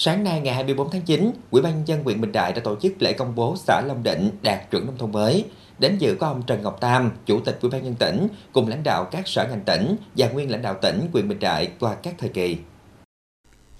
Sáng nay ngày 24 tháng 9, Ủy ban nhân dân huyện Bình Đại đã tổ chức lễ công bố xã Long Định đạt chuẩn nông thôn mới. Đến dự có ông Trần Ngọc Tam, Chủ tịch Ủy ban nhân tỉnh, cùng lãnh đạo các sở ngành tỉnh và nguyên lãnh đạo tỉnh huyện Bình Đại qua các thời kỳ.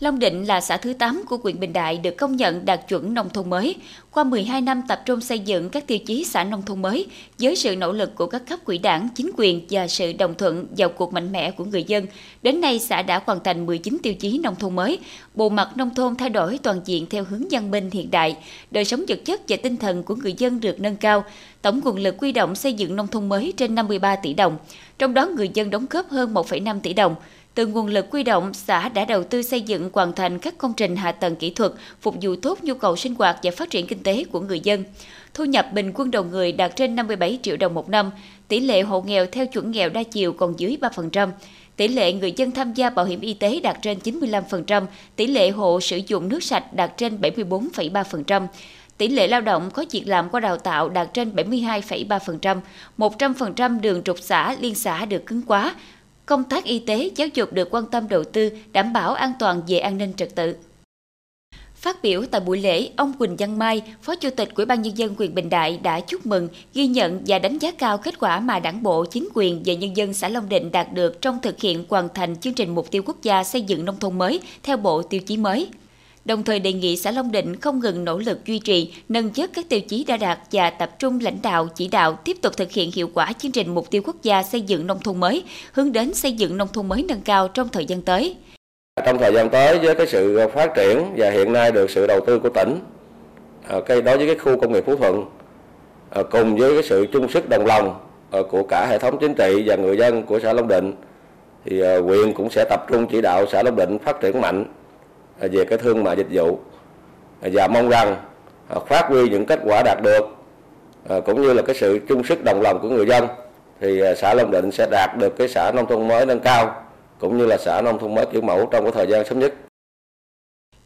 Long Định là xã thứ 8 của huyện Bình Đại được công nhận đạt chuẩn nông thôn mới. Qua 12 năm tập trung xây dựng các tiêu chí xã nông thôn mới, với sự nỗ lực của các cấp quỹ đảng, chính quyền và sự đồng thuận vào cuộc mạnh mẽ của người dân, đến nay xã đã hoàn thành 19 tiêu chí nông thôn mới. Bộ mặt nông thôn thay đổi toàn diện theo hướng văn minh hiện đại, đời sống vật chất và tinh thần của người dân được nâng cao. Tổng nguồn lực quy động xây dựng nông thôn mới trên 53 tỷ đồng, trong đó người dân đóng góp hơn 1,5 tỷ đồng. Từ nguồn lực quy động, xã đã đầu tư xây dựng hoàn thành các công trình hạ tầng kỹ thuật, phục vụ tốt nhu cầu sinh hoạt và phát triển kinh tế của người dân. Thu nhập bình quân đầu người đạt trên 57 triệu đồng một năm, tỷ lệ hộ nghèo theo chuẩn nghèo đa chiều còn dưới 3%. Tỷ lệ người dân tham gia bảo hiểm y tế đạt trên 95%, tỷ lệ hộ sử dụng nước sạch đạt trên 74,3%. Tỷ lệ lao động có việc làm qua đào tạo đạt trên 72,3%, 100% đường trục xã, liên xã được cứng quá, công tác y tế, giáo dục được quan tâm đầu tư, đảm bảo an toàn về an ninh trật tự. Phát biểu tại buổi lễ, ông Quỳnh Văn Mai, Phó Chủ tịch Ủy ban Nhân dân quyền Bình Đại đã chúc mừng, ghi nhận và đánh giá cao kết quả mà Đảng bộ, chính quyền và nhân dân xã Long Định đạt được trong thực hiện hoàn thành chương trình mục tiêu quốc gia xây dựng nông thôn mới theo bộ tiêu chí mới đồng thời đề nghị xã Long Định không ngừng nỗ lực duy trì, nâng chất các tiêu chí đã đạt và tập trung lãnh đạo, chỉ đạo tiếp tục thực hiện hiệu quả chương trình mục tiêu quốc gia xây dựng nông thôn mới, hướng đến xây dựng nông thôn mới nâng cao trong thời gian tới. Trong thời gian tới với cái sự phát triển và hiện nay được sự đầu tư của tỉnh, ờ, cái đối với cái khu công nghiệp Phú Thuận ờ, cùng với cái sự chung sức đồng lòng ờ, của cả hệ thống chính trị và người dân của xã Long Định thì huyện cũng sẽ tập trung chỉ đạo xã Long Định phát triển mạnh À, về cái thương mại dịch vụ à, và mong rằng à, phát huy những kết quả đạt được cũng như là cái sự chung sức đồng lòng của người dân thì xã Long Định sẽ đạt được cái xã nông thôn mới nâng cao cũng như là xã nông thôn mới kiểu mẫu trong cái thời gian sớm nhất.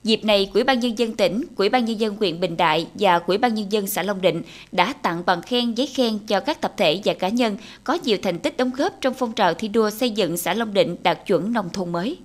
Dịp này, Quỹ ban nhân dân tỉnh, Quỹ ban nhân dân huyện Bình Đại và Quỹ ban nhân dân xã Long Định đã tặng bằng khen giấy khen cho các tập thể và cá nhân có nhiều thành tích đóng góp trong phong trào thi đua xây dựng xã Long Định đạt chuẩn nông thôn mới.